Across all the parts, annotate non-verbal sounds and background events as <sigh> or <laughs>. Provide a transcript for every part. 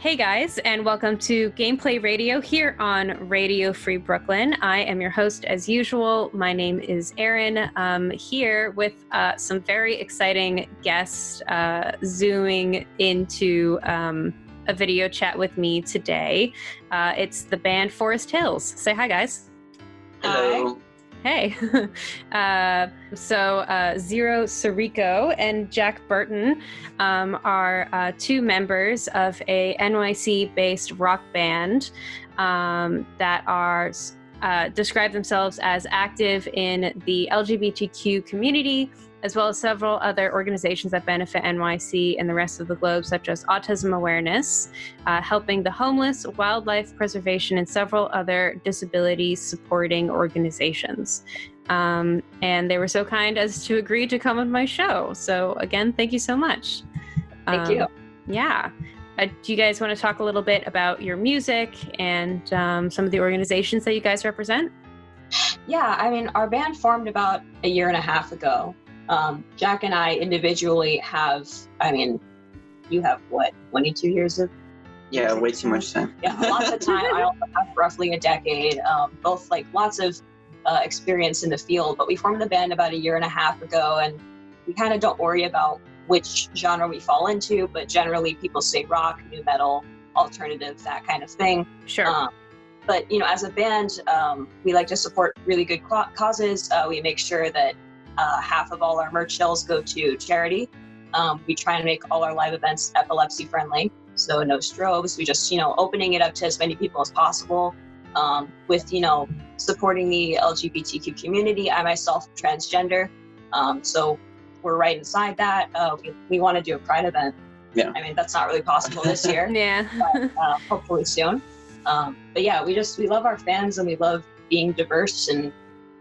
Hey guys, and welcome to Gameplay Radio here on Radio Free Brooklyn. I am your host as usual. My name is Erin. Um, here with uh, some very exciting guests uh, zooming into um, a video chat with me today. Uh, it's the band Forest Hills. Say hi, guys. Hello. Hey. <laughs> uh, so, uh, Zero Sirico and Jack Burton um, are uh, two members of a NYC based rock band um, that are. Uh, describe themselves as active in the LGBTQ community, as well as several other organizations that benefit NYC and the rest of the globe, such as Autism Awareness, uh, helping the homeless, wildlife preservation, and several other disability supporting organizations. Um, and they were so kind as to agree to come on my show. So, again, thank you so much. Thank um, you. Yeah. Uh, do you guys want to talk a little bit about your music and um, some of the organizations that you guys represent? Yeah, I mean, our band formed about a year and a half ago. Um, Jack and I individually have, I mean, you have what, 22 years of? Yeah, way too much time. Yeah, lots of time. I also have roughly a decade, um, both like lots of uh, experience in the field. But we formed the band about a year and a half ago, and we kind of don't worry about which genre we fall into, but generally people say rock, nu metal, alternative, that kind of thing. Sure. Um, but you know, as a band, um, we like to support really good causes. Uh, we make sure that uh, half of all our merch sales go to charity. Um, we try and make all our live events epilepsy friendly, so no strobes. We just, you know, opening it up to as many people as possible. Um, with, you know, supporting the LGBTQ community. I myself transgender, um, so we're right inside that. Uh, we, we want to do a pride event. Yeah. I mean, that's not really possible this year. <laughs> yeah. But, uh, hopefully soon. Um, but yeah, we just we love our fans and we love being diverse and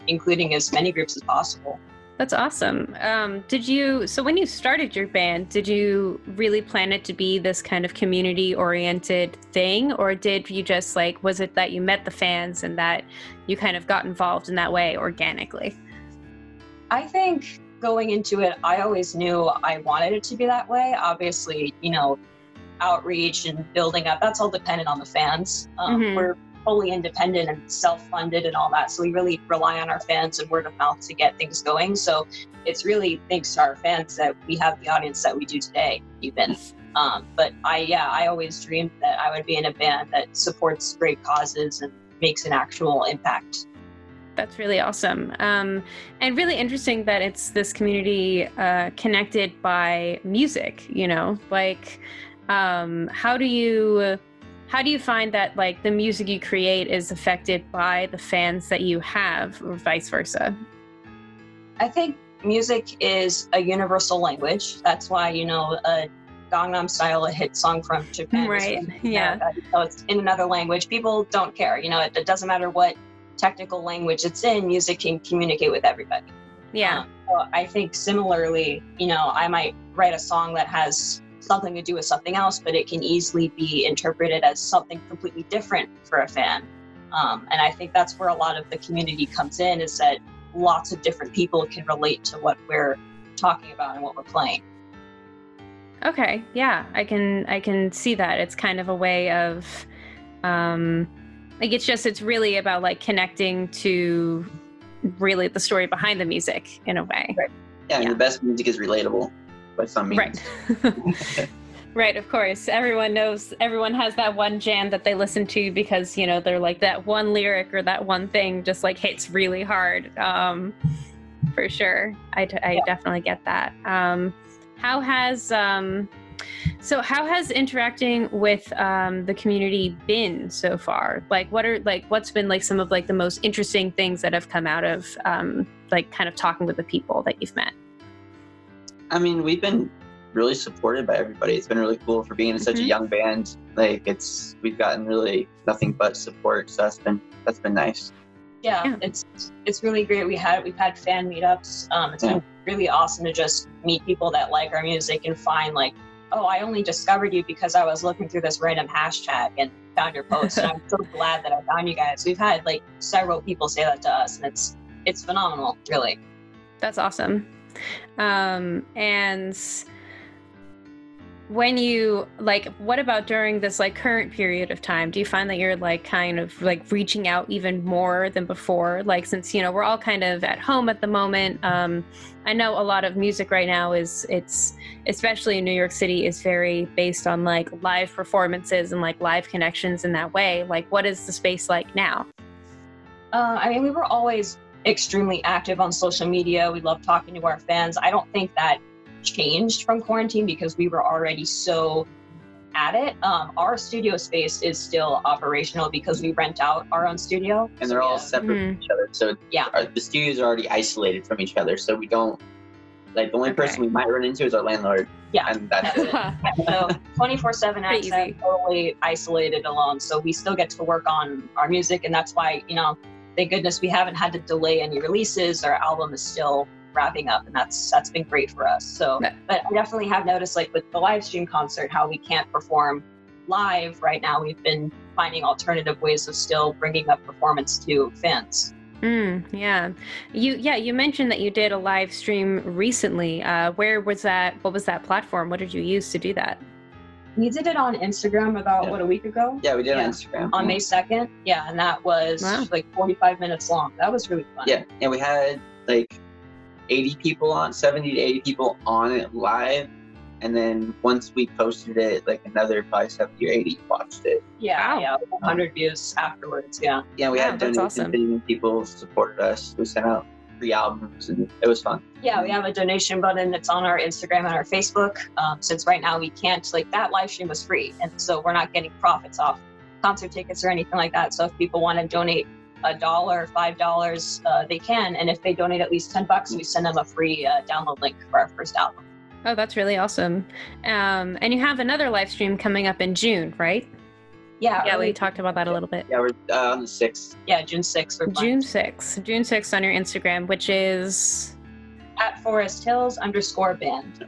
including as many groups as possible. That's awesome. Um, did you, so when you started your band, did you really plan it to be this kind of community oriented thing? Or did you just like, was it that you met the fans and that you kind of got involved in that way organically? I think going into it, I always knew I wanted it to be that way. Obviously, you know, outreach and building up, that's all dependent on the fans. Um, mm-hmm. We're fully independent and self-funded and all that. So we really rely on our fans and word of mouth to get things going. So it's really thanks to our fans that we have the audience that we do today, even. Um, but I, yeah, I always dreamed that I would be in a band that supports great causes and makes an actual impact. That's really awesome. Um, and really interesting that it's this community uh, connected by music, you know, like, um, how do you how do you find that like the music you create is affected by the fans that you have or vice versa? I think music is a universal language. That's why you know a gangnam style a hit song from japan right yeah. so it's in another language. People don't care you know it, it, doesn't matter what technical language it's in music can communicate with everybody. Yeah. Um, so i think similarly you know i might write a song that has something to do with something else, but it can easily be interpreted as something completely different for a fan. Um, and I think that's where a lot of the community comes in is that lots of different people can relate to what we're talking about and what we're playing. Okay, yeah, I can I can see that. It's kind of a way of um like it's just it's really about like connecting to really the story behind the music in a way. Right. Yeah, yeah. the best music is relatable by some means. Right. <laughs> right, of course. Everyone knows, everyone has that one jam that they listen to because, you know, they're like that one lyric or that one thing just like hits really hard. Um, for sure. I, t- I definitely get that. Um, how has, um, so how has interacting with um, the community been so far? Like, what are like what's been like some of like the most interesting things that have come out of um, like kind of talking with the people that you've met? I mean, we've been really supported by everybody. It's been really cool for being in such mm-hmm. a young band. Like it's we've gotten really nothing but support. So that's been that's been nice. Yeah, yeah. it's it's really great. We had we've had fan meetups. Um, it's yeah. been really awesome to just meet people that like our music and find like, oh, I only discovered you because I was looking through this random hashtag and found your post. and I'm <laughs> so glad that I found you guys. We've had like several people say that to us, and it's it's phenomenal, really. That's awesome. Um, and when you like what about during this like current period of time? Do you find that you're like kind of like reaching out even more than before? Like since you know we're all kind of at home at the moment um i know a lot of music right now is it's especially in new york city is very based on like live performances and like live connections in that way. Like what is the space like now? Uh, i mean we were always extremely active on social media we love talking to our fans i don't think that changed from quarantine because we were already so at it. Um, our studio space is still operational because we rent out our own studio. And they're so, all yeah. separate Mhm. from each other. So Yeah. our, the studios are already isolated from each other. So we don't, like, the only Okay. person we might run into is our landlord. Yeah. And that's it. <laughs> So 24 7 Pretty access, totally isolated alone. So we still get to work on our music. And that's why, you know, thank goodness we haven't had to delay any releases. Our album is still wrapping up and that's that's been great for us. So but I definitely have noticed like with the live stream concert how we can't perform live right now. We've been finding alternative ways of still bringing up performance to fans. Mm, yeah, you yeah you mentioned that you did a live stream recently. Uh, where was that? What was that platform? What did you use to do that? We did it on Instagram about Yeah. what a week ago. Yeah, we did Yeah. on Instagram. On May 2nd. Yeah, and that was Wow. like 45 minutes long. That was really fun. Yeah, and we had like 80 people on, 70 to 80 people on it live. And then once we posted it, like another probably 70 or 80 watched it. Yeah, Wow. yeah, 100 views afterwards. Yeah. Yeah, we Wow, had that's donations awesome. and people supported us. We sent out free albums and it was fun. Yeah, we have a donation button. It's on our Instagram and our Facebook. Um, since right now we can't, like, that live stream was free. And so we're not getting profits off concert tickets or anything like that. So if people want to donate a dollar, five dollars, uh, they can. And if they donate at least 10 bucks, we send them a free uh, download link for our first album. Oh, that's really awesome. Um, and you have another live stream coming up in June, right? Yeah, Yeah, we early- talked about that a little bit. Yeah, we're uh, on the 6th. yeah, June 6th. June 6th, June 6th on your Instagram, which is at Forest Hills underscore band.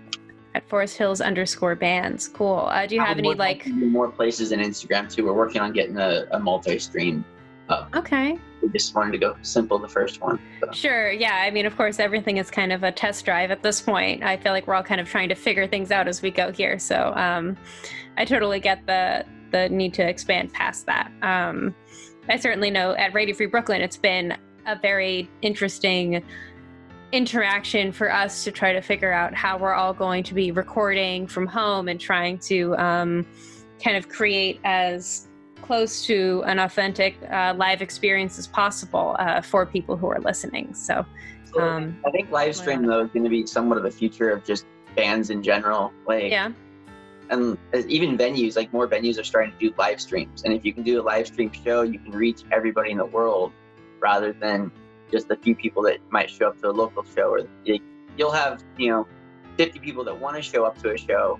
at Forest Hills underscore bands. Cool. Uh, do you have any like? more places in Instagram too? We're working on getting a, a multi-stream up. Okay. We just wanted to go simple the first one. So. Sure. Yeah. I mean, of course, everything is kind of a test drive at this point. I feel like we're all kind of trying to figure things out as we go here. So um, I totally get the the need to expand past that. Um, I certainly know at Radio Free Brooklyn, it's been a very interesting interaction for us to try to figure out how we're all going to be recording from home and trying to um, kind of create as close to an authentic uh, live experience as possible uh, for people who are listening. So, um, I think live stream though is going to be somewhat of the future of just bands in general. Like, yeah, Um, and even venues, like more venues are starting to do live streams. And if you can do a live stream show, you can reach everybody in the world rather than just a few people that might show up to a local show. Or you'll have, you know, 50 people that want to show up to a show,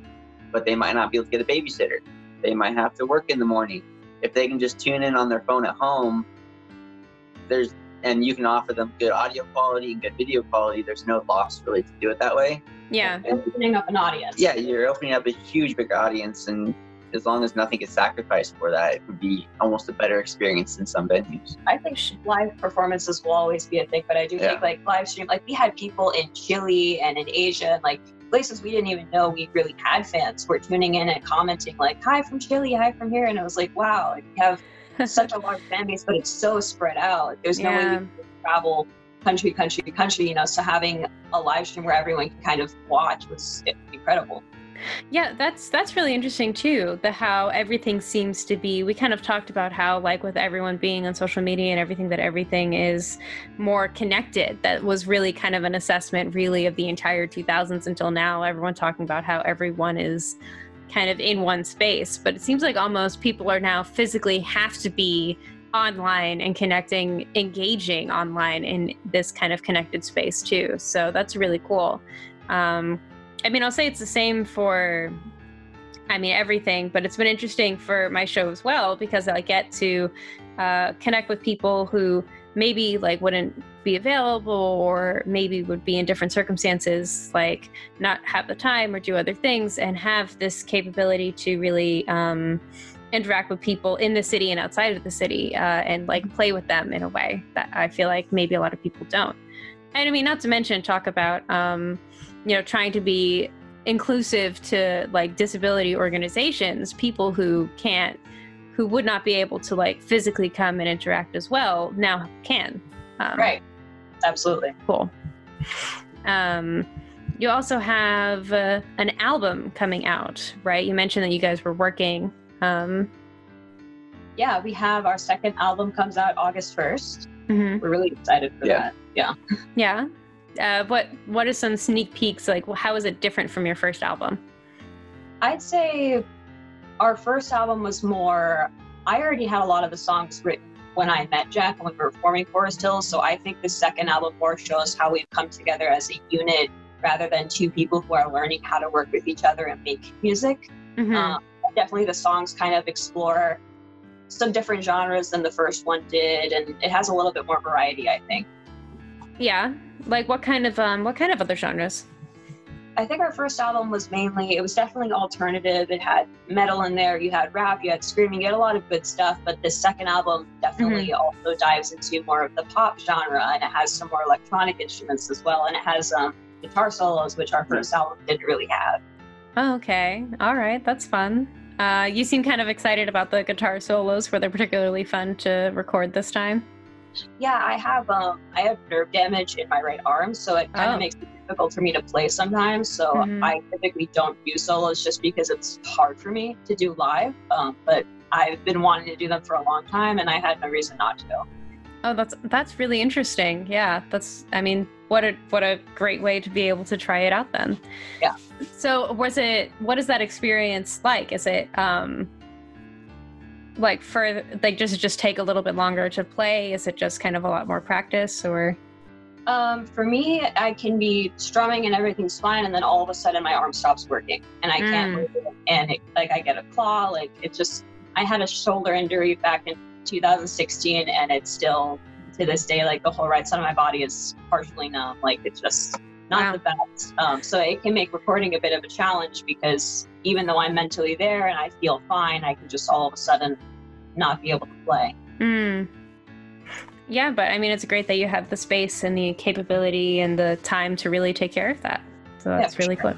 but they might not be able to get a babysitter. They might have to work in the morning. If they can just tune in on their phone at home, there's and you can offer them good audio quality and good video quality. There's no loss really to do it that way. Yeah, Opening up an audience. Yeah, you're opening up a huge big audience, and as long as nothing gets sacrificed for that, it would be almost a better experience in some venues. I think live performances will always be a thing, but I do think like live stream, like we had people in Chile and in Asia, and like places we didn't even know we really had fans were tuning in and commenting like, "Hi from Chile, hi from here," and it was like, wow, like, we have <laughs> such a large fan base, but it's so spread out. There's no way we can travel country, country, country, you know. So having a live stream where everyone can kind of watch was incredible. yeah. That's that's really interesting too. The how everything seems to be. We kind of talked about how, like, with everyone being on social media and everything, that everything is more connected. That was really kind of an assessment, really, of the entire 2000s until now. Everyone talking about how everyone is kind of in one space, but it seems like almost people are now physically have to be online and connecting, engaging online in this kind of connected space too. So that's really cool. Um, I mean, I'll say it's the same for, I mean, everything, but it's been interesting for my show as well because I get to uh, connect with people who maybe like wouldn't be available or maybe would be in different circumstances, like not have the time or do other things, and have this capability to really um, interact with people in the city and outside of the city uh, and like play with them in a way that I feel like maybe a lot of people don't. And I mean, not to mention talk about, um, you know, trying to be inclusive to like disability organizations, people who can't, who would not be able to like physically come and interact as well, now can. Um, right. Absolutely. Cool. Um, you also have uh, an album coming out, right? You mentioned that you guys were working. Um, yeah, we have our second album comes out August 1st. Mm-hmm. We're really excited for yeah. that. Yeah. Yeah. Uh, what What are some sneak peeks? Like, how is it different from your first album? I'd say our first album was more. I already had a lot of the songs written when I met Jack when we were forming Forest Hills. So I think the second album more shows how we've come together as a unit rather than two people who are learning how to work with each other and make music. Mm-hmm. Um, definitely, the songs kind of explore some different genres than the first one did, and it has a little bit more variety, I think. Yeah, like what kind of um, what kind of other genres? I think our first album was mainly, it was definitely alternative. It had metal in there, you had rap, you had screaming, you had a lot of good stuff. But the second album definitely mm-hmm. also dives into more of the pop genre and it has some more electronic instruments as well. And it has um, guitar solos, which our first album didn't really have. Oh, okay. All right. That's fun. Uh, you seem kind of excited about the guitar solos. Were they particularly fun to record this time? Yeah, I have um, I have nerve damage in my right arm, so it kind of oh. makes it difficult for me to play sometimes. So mm-hmm. I typically don't do solos just because it's hard for me to do live. Um, but I've been wanting to do them for a long time, and I had no reason not to. Oh, that's that's really interesting. Yeah, that's. I mean, what a what a great way to be able to try it out then. Yeah. So, was it? What is that experience like? Is it? um like for like does it just take a little bit longer to play is it just kind of a lot more practice or um, for me i can be strumming and everything's fine and then all of a sudden my arm stops working and i can't mm. move it and it, like i get a claw like it just i had a shoulder injury back in 2016 and it's still to this day like the whole right side of my body is partially numb like it's just not wow. the best um, so it can make recording a bit of a challenge because even though i'm mentally there and i feel fine i can just all of a sudden not be able to play. Mm. Yeah, but I mean, it's great that you have the space and the capability and the time to really take care of that. So that's yeah, really sure.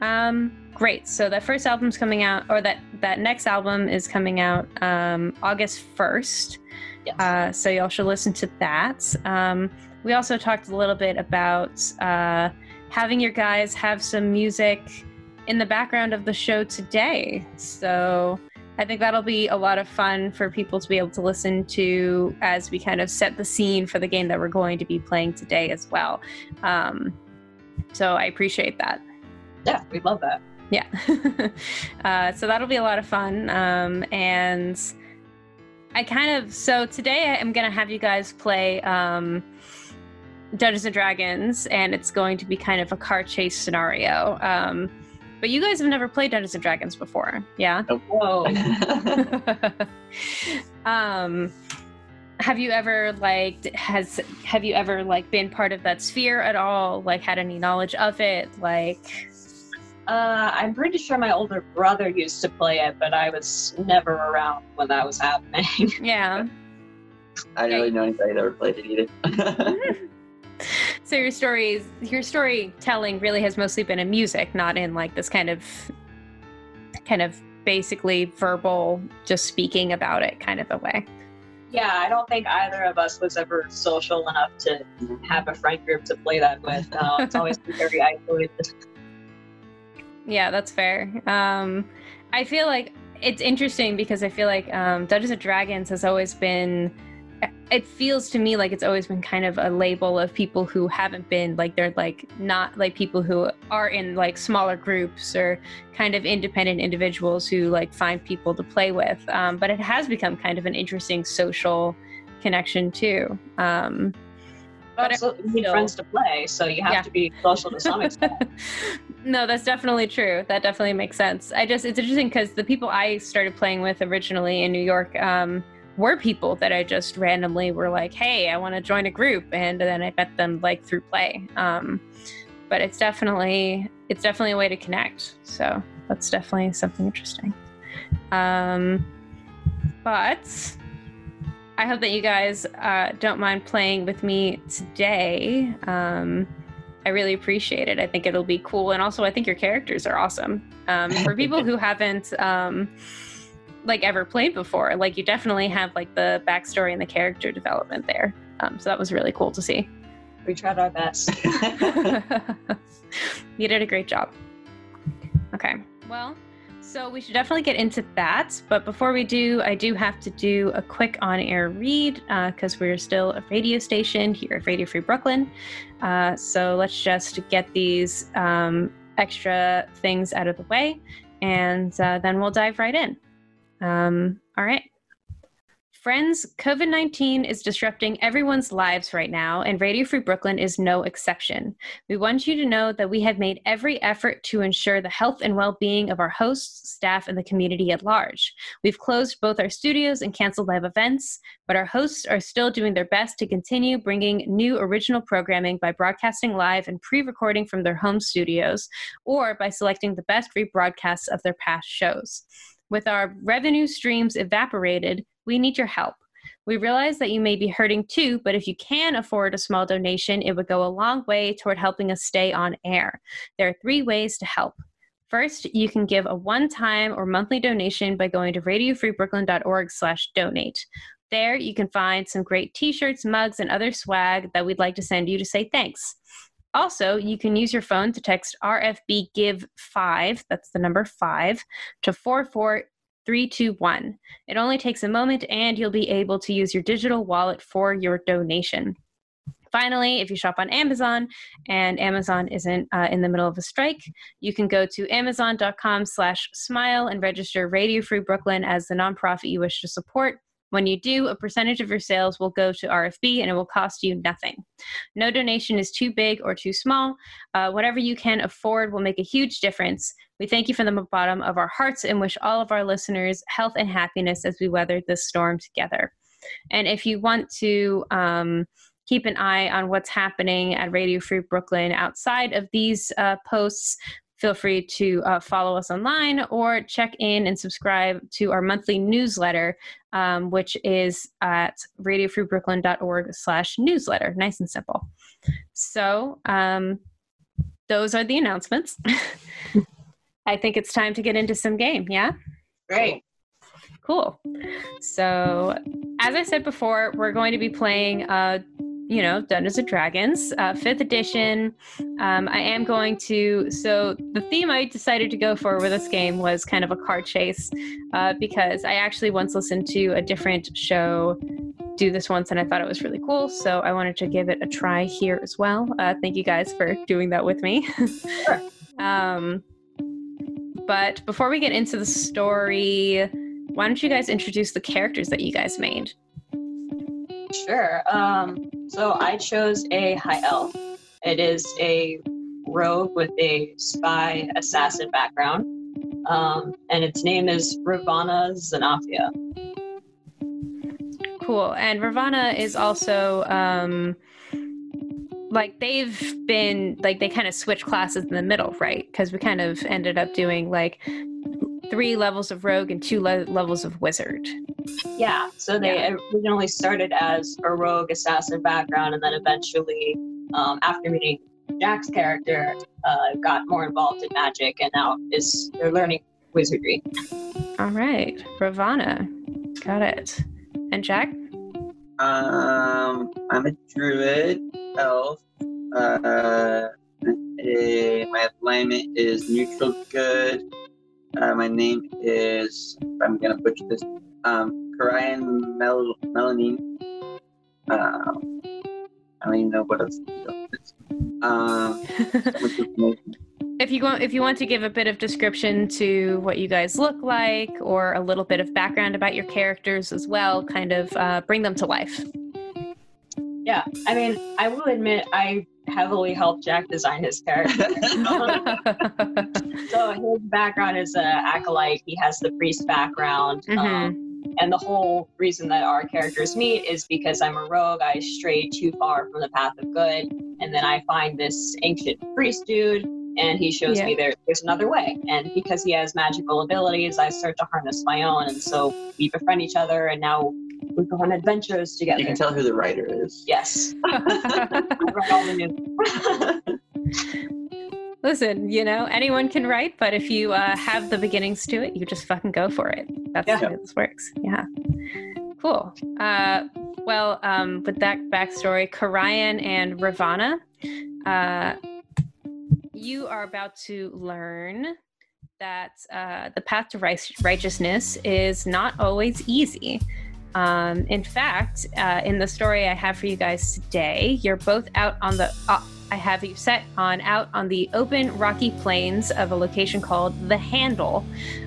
cool. Um, great. So that first album's coming out, or that that next album is coming out um, August first. Yes. Uh, so y'all should listen to that. Um, we also talked a little bit about uh, having your guys have some music in the background of the show today. So I think that'll be a lot of fun for people to be able to listen to as we kind of set the scene for the game that we're going to be playing today as well. Um, so I appreciate that. Yeah, we love that. Yeah. <laughs> uh, so that'll be a lot of fun. Um, and I kind of, so today I'm going to have you guys play um, Dungeons and Dragons, and it's going to be kind of a car chase scenario. Um, but you guys have never played Dungeons and Dragons before, yeah? Oh, whoa. <laughs> um, have you ever like has have you ever like been part of that sphere at all? Like had any knowledge of it? Like uh, I'm pretty sure my older brother used to play it, but I was never around when that was happening. <laughs> Yeah. I don't really know anybody that ever played it either. <laughs> so your stories your storytelling really has mostly been in music not in like this kind of kind of basically verbal just speaking about it kind of a way yeah i don't think either of us was ever social enough to have a friend group to play that with uh, it's always been very isolated <laughs> yeah that's fair. Um, i feel like it's interesting because i feel like um, dungeons and dragons has always been it feels to me like it's always been kind of a label of people who haven't been like they're like not like people who are in like smaller groups or kind of independent individuals who like find people to play with. Um, but it has become kind of an interesting social connection too. Um, but Absolutely. you need friends to play, so you have yeah. to be social to some extent. <laughs> no, that's definitely true. That definitely makes sense. I just it's interesting because the people I started playing with originally in New York, um, were people that I just randomly were like, hey, I want to join a group, and then I met them like through play. Um, but it's definitely it's definitely a way to connect. So that's definitely something interesting. Um, but I hope that you guys uh, don't mind playing with me today. Um, I really appreciate it. I think it'll be cool, and also I think your characters are awesome. Um, for <laughs> people who haven't um, like ever played before, like you definitely have like the backstory and the character development there. Um, so that was really cool to see. We tried our best. <laughs> <laughs> you did a great job. Okay, well. So we should definitely get into that. But before we do, I do have to do a quick on air read because uh, we're still a radio station here at Radio Free Brooklyn. Uh, so let's just get these um, extra things out of the way and uh, then we'll dive right in. Um, all right. Friends, COVID 19 is disrupting everyone's lives right now, and Radio Free Brooklyn is no exception. We want you to know that we have made every effort to ensure the health and well being of our hosts, staff, and the community at large. We've closed both our studios and canceled live events, but our hosts are still doing their best to continue bringing new original programming by broadcasting live and pre recording from their home studios, or by selecting the best rebroadcasts of their past shows. With our revenue streams evaporated, we need your help. We realize that you may be hurting too, but if you can afford a small donation, it would go a long way toward helping us stay on air. There are three ways to help. First, you can give a one-time or monthly donation by going to radiofreebrooklyn.org slash donate. There, you can find some great t-shirts, mugs, and other swag that we'd like to send you to say thanks. Also, you can use your phone to text RFB Give 5, that's the number 5, to 44 321. It only takes a moment and you'll be able to use your digital wallet for your donation. Finally, if you shop on Amazon and Amazon isn't uh, in the middle of a strike, you can go to amazon.com slash smile and register Radio Free Brooklyn as the nonprofit you wish to support. When you do, a percentage of your sales will go to RFB and it will cost you nothing. No donation is too big or too small. Uh, whatever you can afford will make a huge difference. We thank you from the bottom of our hearts and wish all of our listeners health and happiness as we weather this storm together. And if you want to, um, keep an eye on what's happening at Radio Free Brooklyn outside of these uh, posts feel free to uh, follow us online or check in and subscribe to our monthly newsletter, um, which is at radiofreebrooklyn.org slash newsletter. Nice and simple. So um, those are the announcements. <laughs> I think it's time to get into some game. Yeah? Great. Cool. So, as I said before, we're going to be playing uh, you know, Dungeons and Dragons, uh, fifth edition. Um, I am going to. So the theme I decided to go for with this game was kind of a car chase, uh, because I actually once listened to a different show do this once, and I thought it was really cool. So I wanted to give it a try here as well. Uh, thank you guys for doing that with me. <laughs> sure. um, but before we get into the story, why don't you guys introduce the characters that you guys made? Sure. Um, so I chose a high elf. It is a rogue with a spy assassin background, um, and its name is Ravana Zanafia. Cool. And Ravana is also um, like they've been like they kind of switch classes in the middle, right? Because we kind of ended up doing like three levels of rogue and two le- levels of wizard. Yeah, so they yeah. originally started as a rogue assassin background, and then eventually, um, after meeting Jack's character, uh, got more involved in magic, and now is they're learning wizardry. All right, Ravana, got it. And Jack? Um, I'm a druid elf. Uh, my alignment is neutral good. Uh, my name is, I'm going to butcher this, um, Karayan Mel- Melanin. Uh, I don't even know what else. To um, <laughs> if you want, if you want to give a bit of description to what you guys look like, or a little bit of background about your characters as well, kind of uh, bring them to life. Yeah, I mean, I will admit I heavily helped Jack design his character. <laughs> <laughs> so his background is an acolyte. He has the priest background. Mm-hmm. Um, and the whole reason that our characters meet is because I'm a rogue. I strayed too far from the path of good. And then I find this ancient priest dude, and he shows yeah. me there, there's another way. And because he has magical abilities, I start to harness my own. And so we befriend each other, and now we go on adventures together. You can tell who the writer is. Yes. <laughs> Write all the news. <laughs> Listen, you know, anyone can write, but if you uh, have the beginnings to it, you just fucking go for it. That's yeah. how this works. Yeah. Cool. Uh, well, um, with that backstory, Karayan and Ravana, uh, you are about to learn that uh, the path to righteousness is not always easy. Um, in fact, uh, in the story I have for you guys today, you're both out on the. Uh, I have you set on out on the open rocky plains of a location called the Handle,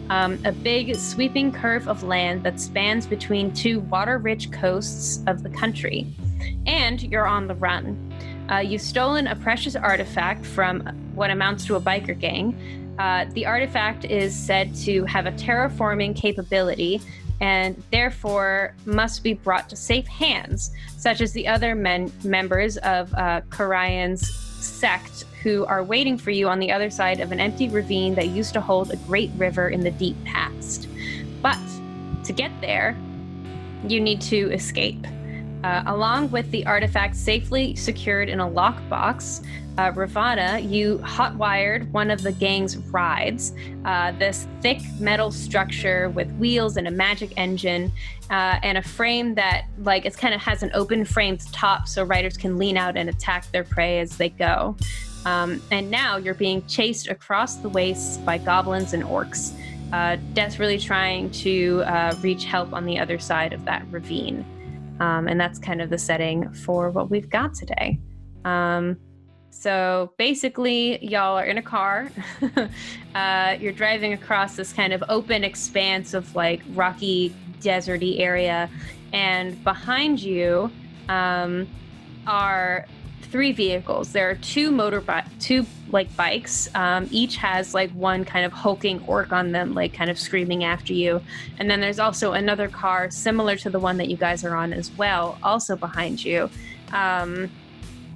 um, a big sweeping curve of land that spans between two water-rich coasts of the country. And you're on the run. Uh, you've stolen a precious artifact from what amounts to a biker gang. Uh, the artifact is said to have a terraforming capability and therefore must be brought to safe hands, such as the other men- members of uh, Karayan's sect who are waiting for you on the other side of an empty ravine that used to hold a great river in the deep past. But to get there, you need to escape. Uh, along with the artifact safely secured in a lockbox, uh, Ravana, you hotwired one of the gang's rides, uh, this thick metal structure with wheels and a magic engine, uh, and a frame that, like, it kind of has an open framed top so riders can lean out and attack their prey as they go. Um, and now you're being chased across the wastes by goblins and orcs, uh, desperately trying to uh, reach help on the other side of that ravine. Um, and that's kind of the setting for what we've got today. Um, so basically, y'all are in a car. <laughs> uh, you're driving across this kind of open expanse of like rocky, deserty area. And behind you um, are three vehicles. There are two motorbike, two like bikes. Um, each has like one kind of hulking orc on them, like kind of screaming after you. And then there's also another car similar to the one that you guys are on as well, also behind you. Um,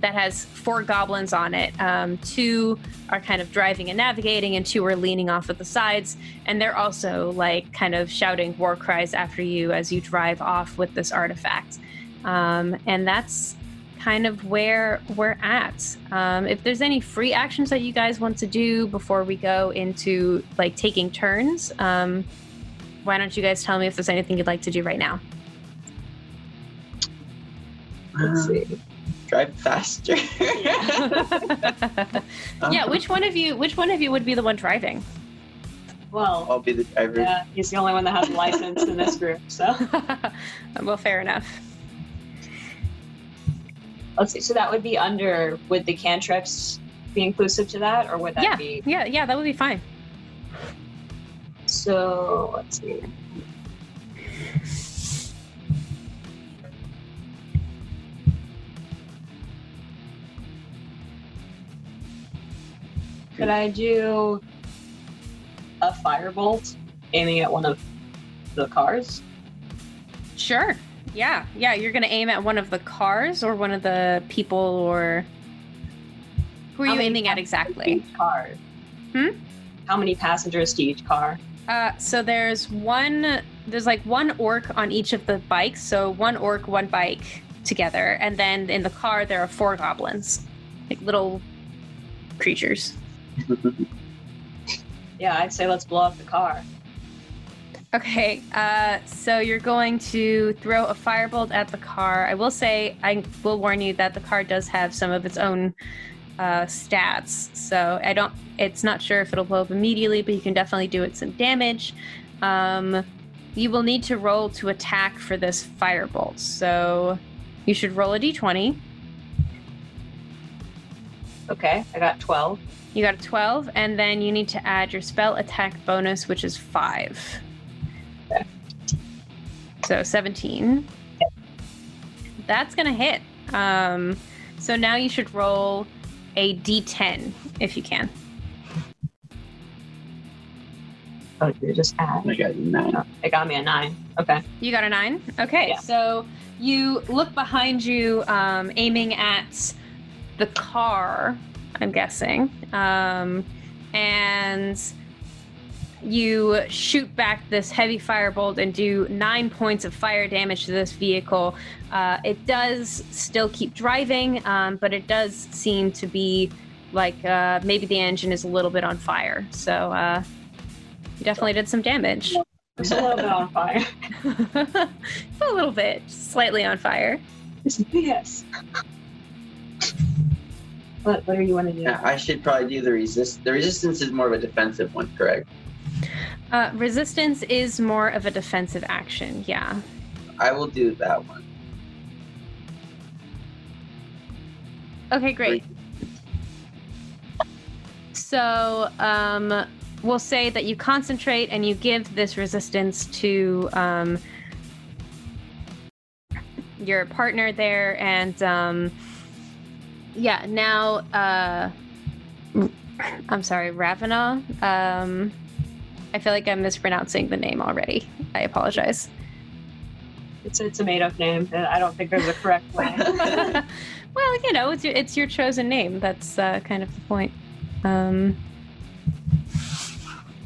that has four goblins on it. Um, two are kind of driving and navigating, and two are leaning off of the sides. And they're also like kind of shouting war cries after you as you drive off with this artifact. Um, and that's kind of where we're at. Um, if there's any free actions that you guys want to do before we go into like taking turns, um, why don't you guys tell me if there's anything you'd like to do right now? Let's see. Drive faster. <laughs> yeah. Which one of you? Which one of you would be the one driving? Well, I'll be the driver. Yeah, he's the only one that has a license in this group. So. <laughs> well, fair enough. Let's see. So that would be under. Would the cantrips be inclusive to that, or would that yeah, be? Yeah, yeah, that would be fine. So let's see. Could I do a firebolt aiming at one of the cars? Sure. Yeah, yeah. You're gonna aim at one of the cars or one of the people or who are How you aiming at exactly? car. Hmm. How many passengers to each car? Uh, so there's one. There's like one orc on each of the bikes. So one orc, one bike together, and then in the car there are four goblins, like little creatures. <laughs> yeah, I'd say let's blow up the car. Okay, uh, so you're going to throw a firebolt at the car. I will say, I will warn you that the car does have some of its own uh, stats. So I don't, it's not sure if it'll blow up immediately, but you can definitely do it some damage. Um, you will need to roll to attack for this firebolt. So you should roll a d20. Okay, I got 12. You got a 12, and then you need to add your spell attack bonus, which is 5. Okay. So 17. That's going to hit. Um, so now you should roll a d10 if you can. Oh, you just add. I got a nine. Oh, it got me a nine. Okay. You got a nine? Okay. Yeah. So you look behind you, um, aiming at the car I'm guessing. Um, and you shoot back this heavy firebolt and do nine points of fire damage to this vehicle. Uh, it does still keep driving, um, but it does seem to be like uh, maybe the engine is a little bit on fire. So uh, you definitely did some damage. It's a little bit on fire. <laughs> a little bit, slightly on fire. Yes. what, what do you want to do? Yeah, I should probably do the resist. The resistance is more of a defensive one, correct? Uh, resistance is more of a defensive action. Yeah. I will do that one. Okay, great. So, um, we'll say that you concentrate and you give this resistance to um, your partner there, and um, yeah, now uh, I'm sorry, Ravana. Um, I feel like I'm mispronouncing the name already. I apologize. It's it's a made up name. I don't think there's a correct way. <laughs> <laughs> well, you know, it's your it's your chosen name. That's uh, kind of the point. Um,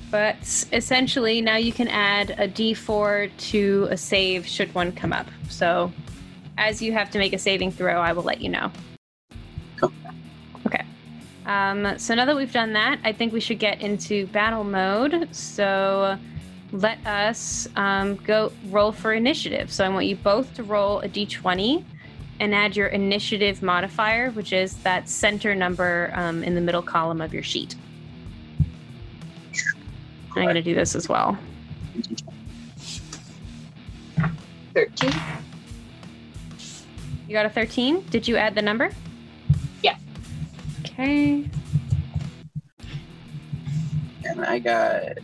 but essentially, now you can add a d4 to a save should one come up. So, as you have to make a saving throw, I will let you know. Um, so now that we've done that, I think we should get into battle mode. So let us um, go roll for initiative. So I want you both to roll a d20 and add your initiative modifier, which is that center number um, in the middle column of your sheet. I'm going to do this as well. 13. You got a 13? Did you add the number? Okay. And I got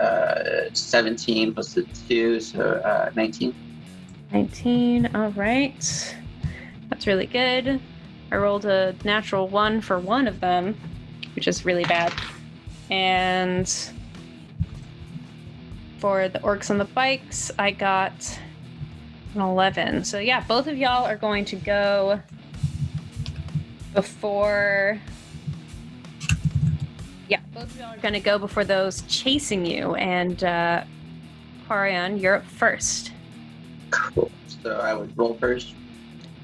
uh, 17 plus the 2, so uh, 19. 19. All right. That's really good. I rolled a natural one for one of them, which is really bad. And for the orcs on the bikes, I got an 11. So, yeah, both of y'all are going to go before. Yeah, both of y'all are going to go before those chasing you. And, uh, Quarion, you're up first. Cool. So I would roll first.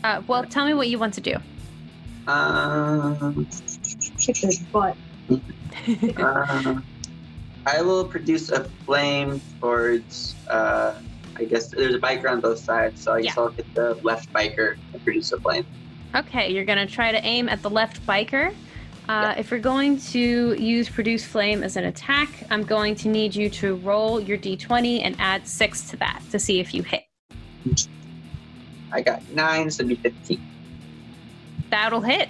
Uh, well, tell me what you want to do. Um, Kick his butt. uh, I will produce a flame towards. Uh, I guess there's a biker on both sides, so I guess Yeah. I'll hit the left biker and produce a flame. Okay, you're gonna try to aim at the left biker. Uh, If you're going to use produce flame as an attack, I'm going to need you to roll your d20 and add six to that to see if you hit. I got nine, so be 15. That'll hit.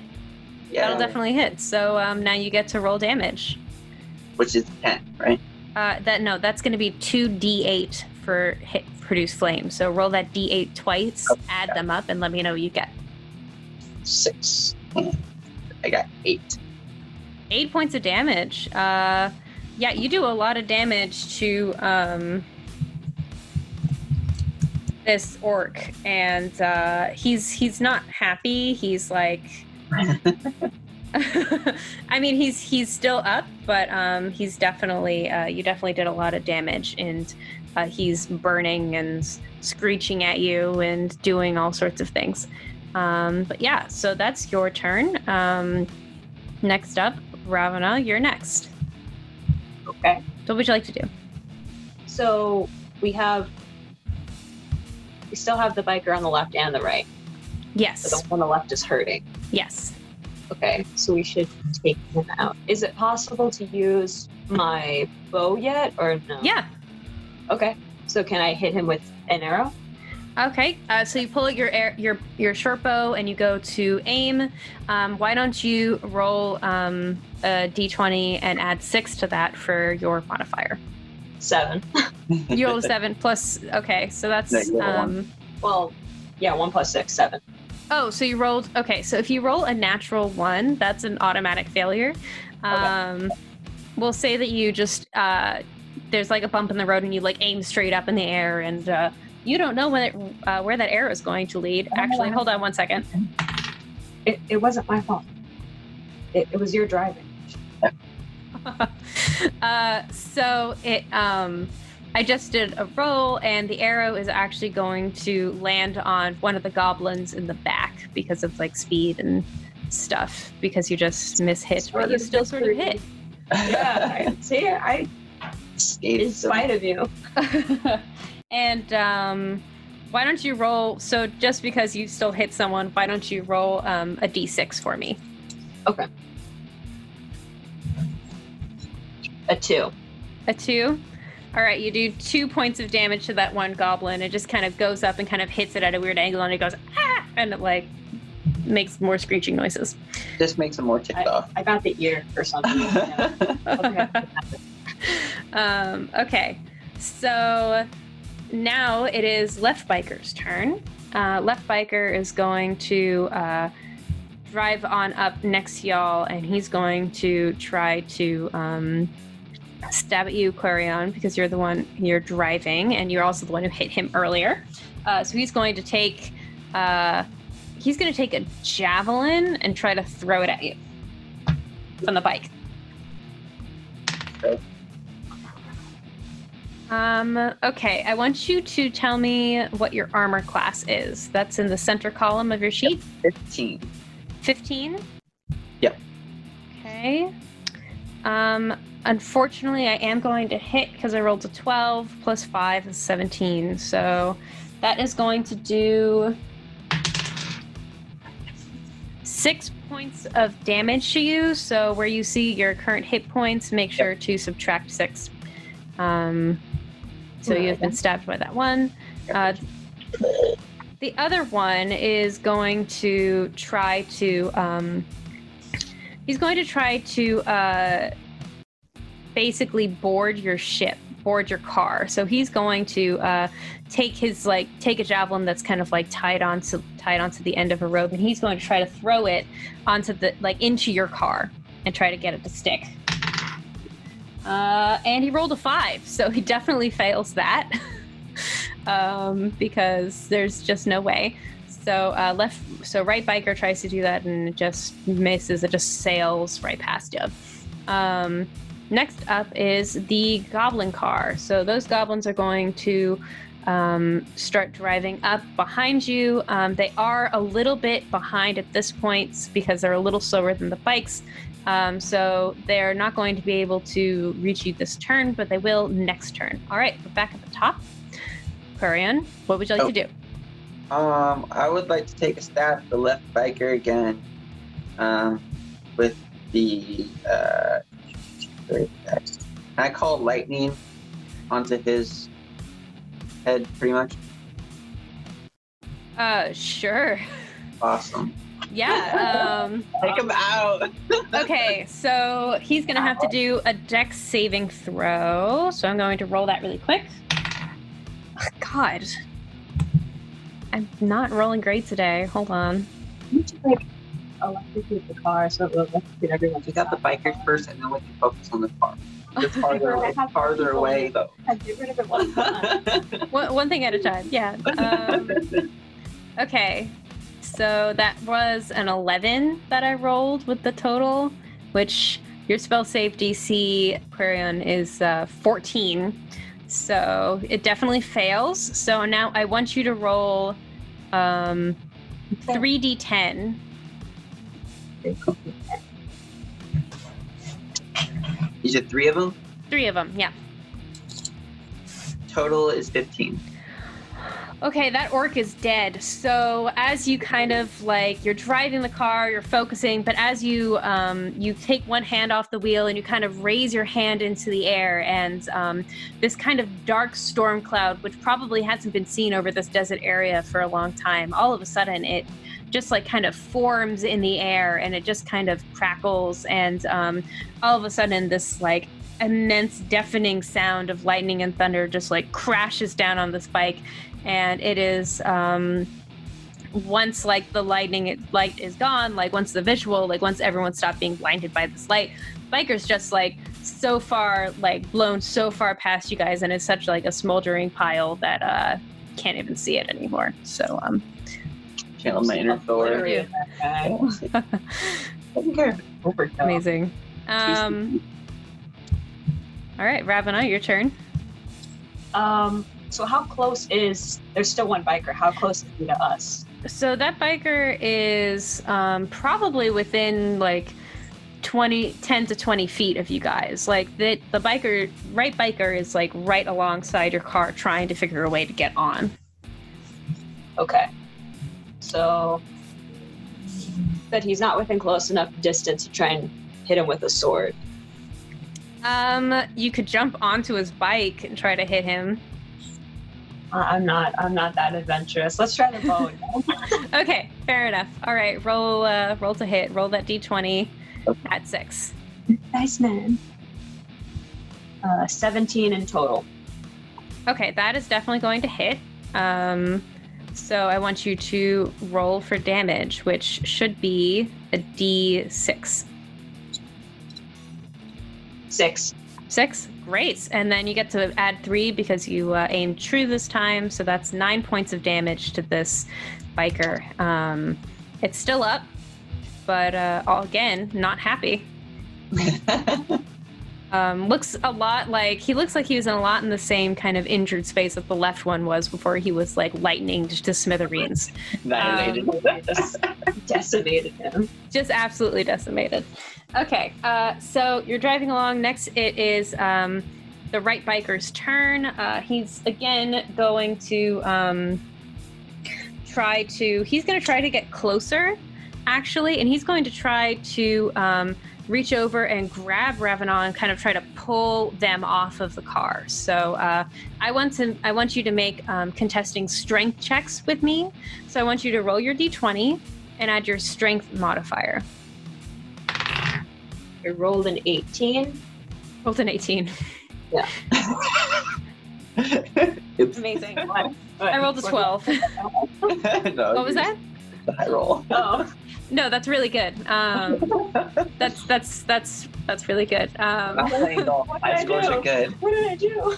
Yeah, That'll definitely hit. So um, now you get to roll damage. which is 10, right? Uh, that no, that's going to be two d8 for hit produce flame. So roll that d8 twice, Okay. add them up, and let me know what you get. Six. I got eight. eight points of damage. Uh, yeah, you do a lot of damage to um, this orc, and uh, he's he's not happy. He's like, <laughs> I mean, he's he's still up, but um, he's definitely uh, you definitely did a lot of damage, and uh, he's burning and screeching at you and doing all sorts of things. Um, but yeah, so that's your turn. Um, next up, Ravana, you're next. Okay. So What would you like to do? So we have. We still have the biker on the left and the right. Yes. But the one on the left is hurting. Yes. Okay, so we should take him out. Is it possible to use my bow yet, or no? Yeah. Okay. So can I hit him with an arrow? Okay. Uh, so you pull out your air, your your short bow and you go to aim. Um, why don't you roll um, a d20 and add six to that for your modifier? Seven. <laughs> You rolled a seven plus. Okay, so that's No, you one. um, Well, yeah, one plus six, seven. Oh, so you rolled. Okay, so if you roll a natural one, that's an automatic failure. Um, We'll say that you just uh, there's like a bump in the road and you like aim straight up in the air and uh, you don't know when it, uh, where that arrow is going to lead. Oh, Actually, hold on one second. It, it wasn't my fault. It, it was your driving. <laughs> uh, so it um, I just did a roll and the arrow is actually going to land on one of the goblins in the back because of like speed and stuff because you just mishit, but you still sort of hit. <laughs> yeah, I, see, I in spite of you. <laughs> and um, why don't you roll? So just because you still hit someone, why don't you roll um, a d6 for me? Okay. A two. A two. All right, you do two points of damage to that one goblin. It just kind of goes up and kind of hits it at a weird angle, and it goes ah, and it like makes more screeching noises. Just makes them more ticked I, off. I got the ear or something. <laughs> okay. <laughs> um, okay, so now it is left biker's turn. Uh, left biker is going to uh, drive on up next to y'all, and he's going to try to um, stab at you, Clarion, because you're the one you're driving, and you're also the one who hit him earlier. Uh, so he's going to take uh, he's going to take a javelin and try to throw it at you from the bike. Okay. Um, okay, I want you to tell me what your armor class is. That's in the center column of your sheet. 15. 15? Yep. Okay. Um, unfortunately, I am going to hit because I rolled a 12 plus 5 is 17. So that is going to do six points of damage to you. So where you see your current hit points, make sure to subtract six. Um, so you have been stabbed by that one. Uh, the other one is going to try to. Um, he's going to try to uh, basically board your ship, board your car. So he's going to uh, take his like take a javelin that's kind of like tied onto tied onto the end of a rope, and he's going to try to throw it onto the like into your car and try to get it to stick. Uh, and he rolled a five, so he definitely fails that <laughs> um, because there's just no way. So uh, left, so right biker tries to do that and just misses. It just sails right past you. Um, next up is the goblin car. So those goblins are going to um, start driving up behind you. Um, they are a little bit behind at this point because they're a little slower than the bikes. Um, so they're not going to be able to reach you this turn, but they will next turn. All right, we're back at the top. Quarion, what would you like Oh. to do? Um, I would like to take a stab at the left biker again. Um, with the uh, can I call lightning onto his head, pretty much? Uh, sure. <laughs> Awesome. Yeah. Um, Take him out. <laughs> okay, so he's gonna have to do a dex saving throw. So I'm going to roll that really quick. Ugh, God, I'm not rolling great today. Hold on. You should, like electrocute the car so it will electrocute everyone. We got the bikers first, and then we can focus on the car. <laughs> It's farther, I farther away, though. Get rid of it one time. <laughs> One, one thing at a time. Yeah. Um, okay. So that was an 11 that I rolled with the total, which your spell save DC, Quarion, is uh, 14. So it definitely fails. So now I want you to roll um, 3d10. You said three of them. Three of them, yeah. Total is 15. Okay, that orc is dead. So as you kind of like you're driving the car, you're focusing, but as you um, you take one hand off the wheel and you kind of raise your hand into the air, and um, this kind of dark storm cloud, which probably hasn't been seen over this desert area for a long time, all of a sudden it just like kind of forms in the air and it just kind of crackles, and um, all of a sudden this like immense deafening sound of lightning and thunder just like crashes down on this bike and it is um once like the lightning light is gone like once the visual like once everyone stopped being blinded by this light biker's just like so far like blown so far past you guys and it's such like a smoldering pile that uh can't even see it anymore so um Channel my inner Thor. Obliterate <laughs> that guy. Taking care of it. Overkill. amazing um all right ravana your turn Um, so how close is there's still one biker? How close is he to us? so that biker is um, probably within like 20 10 to 20 feet of you guys like the, the biker right biker is like right alongside your car trying to figure a way to get on Okay. So, but he's not within close enough distance to try and hit him with a sword. um you could jump onto his bike and try to hit him I'm not. I'm not that adventurous. Let's try the bow. <laughs> okay fair enough all right roll uh roll to hit roll that d20 at six nice man. Uh, 17 in total. okay that is definitely going to hit um so i want you to roll for damage which should be a d6 Six. Six, great. And then you get to add three because you uh, aimed true this time. So that's nine points of damage to this biker. Um, it's still up, but uh, all- again, not happy. <laughs> Um, looks a lot like he looks like he was in a lot in the same kind of injured space that the left one was before he was like lightning to smithereens. Annihilated. Just <laughs> decimated him. just absolutely decimated. Okay, uh, so you're driving along. Next, it is um, the right biker's turn. Uh, he's again going to um, try to. He's going to try to get closer, actually, and he's going to try to um, reach over and grab Revenant and kind of try to pull them off of the car. So uh, I want to. I want you to make um, contesting strength checks with me. So I want you to roll your d20 and add your strength modifier. I rolled an 18. Rolled an 18. Oops. <laughs> Amazing. <laughs> I rolled a 12. <laughs> no, what was that? I roll. Oh, No, that's really good. Um, that's that's that's that's really good. Um, My scores are good. what did I do?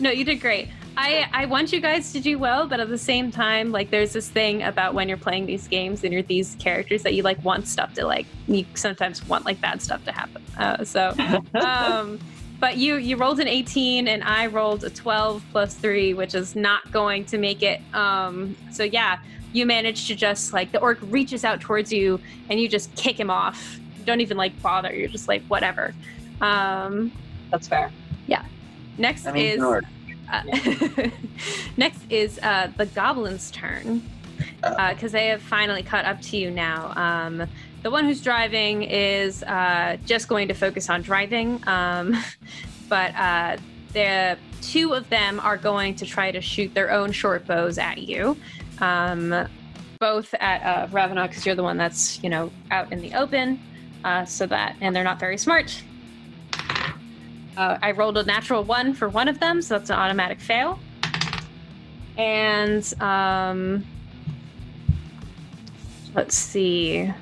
no, you did great. I I want you guys to do well, but at the same time, like there's this thing about when you're playing these games and you're these characters that you like want stuff to like you sometimes want like bad stuff to happen. Uh, so. <laughs> um but you you rolled an 18 and i rolled a 12 plus 3 which is not going to make it um so yeah you managed to just like the orc reaches out towards you and you just kick him off you don't even like bother you're just like whatever um That's fair. Yeah. Next I mean, is ignored. Uh, <laughs> next is uh, the goblin's turn because they have finally caught up to you now. Um, the one who's driving is uh, just going to focus on driving, um, <laughs> but uh, the two of them are going to try to shoot their own short bows at you. Um, both at uh, Ravenok because you're the one that's you know out in the open, uh, so that and they're not very smart. Uh, I rolled a natural one for one of them, so that's an automatic fail. And um, let's see.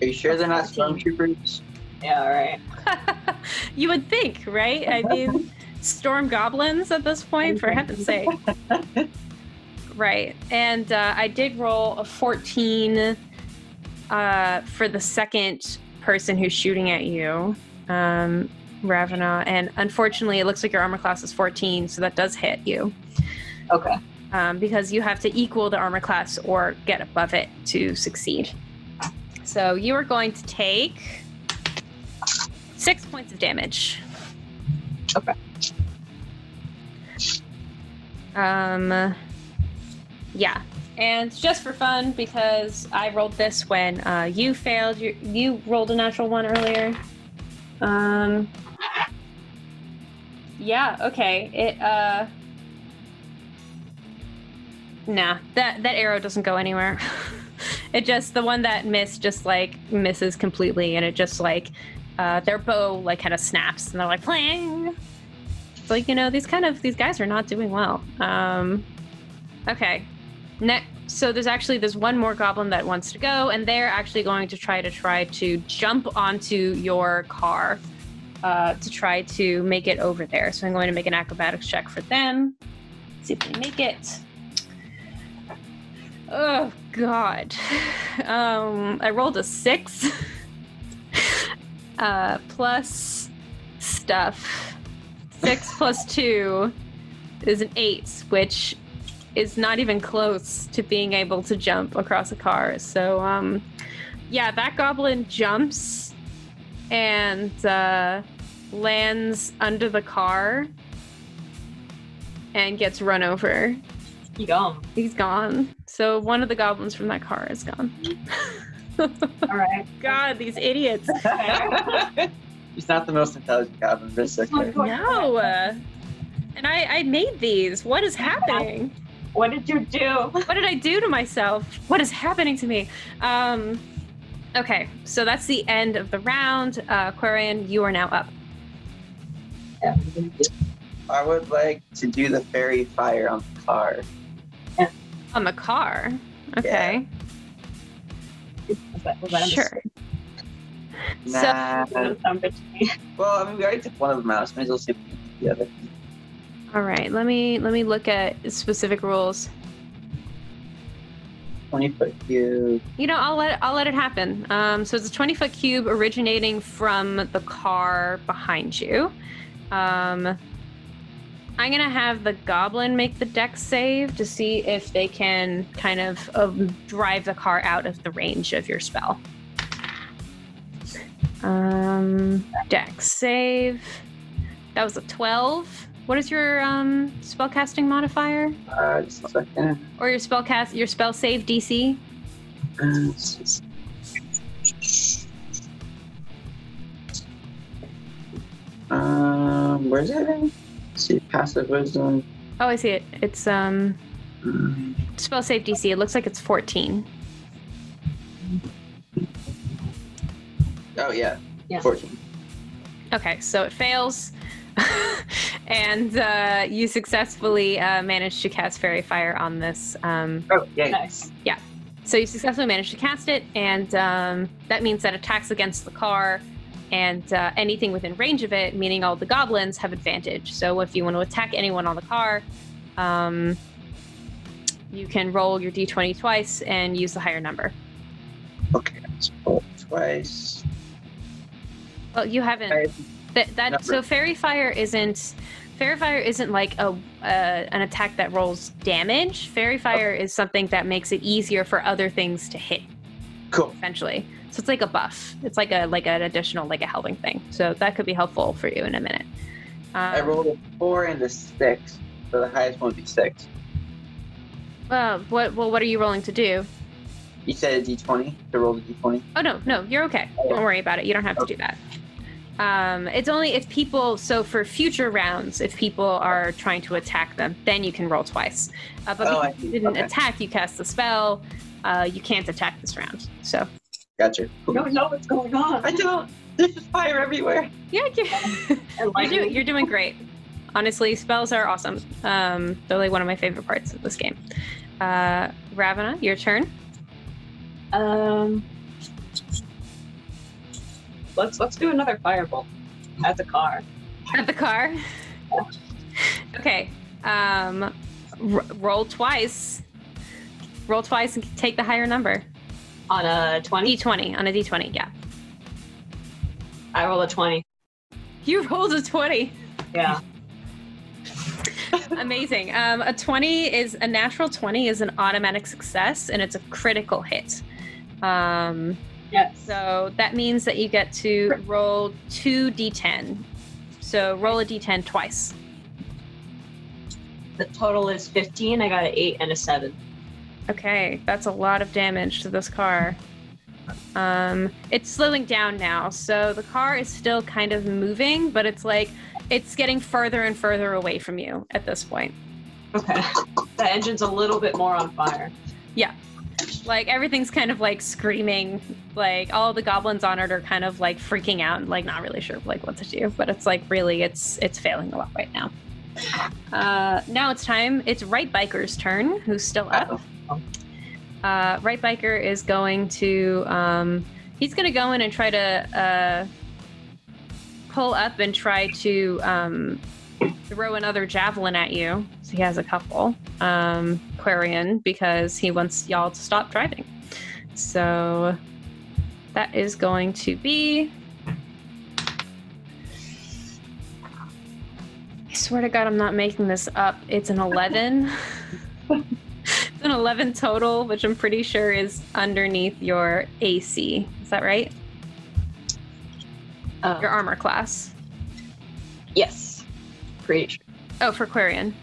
Are you sure they're not stormtroopers? Yeah, all right. <laughs> you would think, right? I mean, <laughs> storm goblins at this point, for heaven's sake. <laughs> Right. And uh, I did roll a 14 uh, for the second person who's shooting at you, um, Ravena. And unfortunately, it looks like your armor class is 14, so that does hit you. Okay. um, because you have to equal the armor class or get above it to succeed. So you are going to take six points of damage. Okay. Um. Yeah, and just for fun, because I rolled this when uh, you failed. You you rolled a natural one earlier. Um. Yeah. Okay. It. Uh. Nah, that that arrow doesn't go anywhere. <laughs> it just the one that missed just like misses completely, and it just like uh, their bow like kind of snaps, and they're like plang. It's like you know these kind of these guys are not doing well. Um, okay, next. So there's actually there's one more goblin that wants to go, and they're actually going to try to try to jump onto your car uh, to try to make it over there. So I'm going to make an acrobatics check for them. See if they make it. Oh God. <laughs> Um, I rolled a six. <laughs> uh, plus stuff. Six <laughs> plus two is an eight, which is not even close to being able to jump across a car. So, um, yeah, that goblin jumps and uh, lands under the car and gets run over. You gone. He's gone. So one of the goblins from that car is gone. <laughs> All right. God, these idiots. <laughs> He's not the most intelligent goblin, but it's okay. <laughs> No. uh, And I, I made these. What is happening? What did you do? What did I do to myself? What is happening to me? Um, okay, so that's the end of the round. Uh, Aquarian, you are now up. I would like to do the faerie fire on the car. On the car. Okay. Was that, was that Sure. So- Nah. Doesn't sound good to me. well, I mean, we already took one of them out, so might as well see if we can get the other. All right. Let me let me look at specific rules. 20 foot cube. You know, I'll let I'll let it happen. Um, so it's a 20 foot cube originating from the car behind you. Um, I'm gonna have the goblin make the dex save to see if they can kind of um, drive the car out of the range of your spell. Um, dex save. That was a 12. What is your um, spellcasting modifier Uh, just a second. or your spellcast your spell save DC? Uh, Um, where's it? in? Let's see, passive wisdom. Oh, I see it. It's um Mm, spell save DC. It looks like it's 14. Oh yeah, Yeah. 14. Okay, so it fails. <laughs> and uh, you successfully uh, managed to cast Faerie Fire on this. Um, Oh yeah. Nice. Yeah. So you successfully managed to cast it, and um, that means that attacks against the car and uh, anything within range of it, meaning all the goblins, have advantage. So if you want to attack anyone on the car, um, you can roll your d20 twice and use the higher number. Okay, let's roll twice. Well, you haven't. That, that Number. so faerie fire isn't faerie fire isn't like a uh, an attack that rolls damage. Faerie fire is something that makes it easier for other things to hit Cool. essentially. So it's like a buff. It's like a like an additional like a helping thing. So that could be helpful for you in a minute. Um, I rolled a four and a six, so the highest one would be six. Uh, what well what are you rolling to do? You said a d20 to roll the d20. Oh no, no, you're okay. Don't worry about it. You don't have to do that. Um, it's only if people. So for future rounds, if people are trying to attack them, then you can roll twice. Uh, but Oh, because you didn't Okay. attack, you cast the spell. Uh, you can't attack this round. So Gotcha. You Cool. don't know what's going on. I don't. There's just fire everywhere. yeah, you- And <laughs> you're, doing, you're doing great. Honestly, spells are awesome. Um, they're like one of my favorite parts of this game. Uh, Ravana, your turn. um, let's let's do another firebolt at the car. At the car. <laughs> okay. Um, r- roll twice. Roll twice and take the higher number. On a 20, D20 on a D20. Yeah. I roll a 20. You rolled a 20. Yeah. <laughs> Amazing. Um, a 20 is a natural 20 is an automatic success and it's a critical hit. Um, Yes. so that means that you get to roll two D10. So roll a D10 twice. The total is 15. I got an 8 and a 7. Okay, that's a lot of damage to this car. Um, it's slowing down now, so the car is still kind of moving, but it's like it's getting further and further away from you at this point. Okay. The engine's a little bit more on fire. Yeah. Like everything's kind of like screaming, like all the goblins on it are kind of like freaking out and like not really sure like what to do. But it's like really it's it's failing a lot right now. Uh, now it's time. It's right biker's turn, who's still up. uh, right biker is going to um, he's going to go in and try to uh, pull up and try to um, throw another javelin at you so he has a couple um, quarian because he wants y'all to stop driving so that is going to be swear to God, I'm not making this up. It's an 11. <laughs> it's an 11 total, which I'm pretty sure is underneath your AC. Is that right? Uh, Your armor class. yes. Pretty sure. Oh, for Quarian.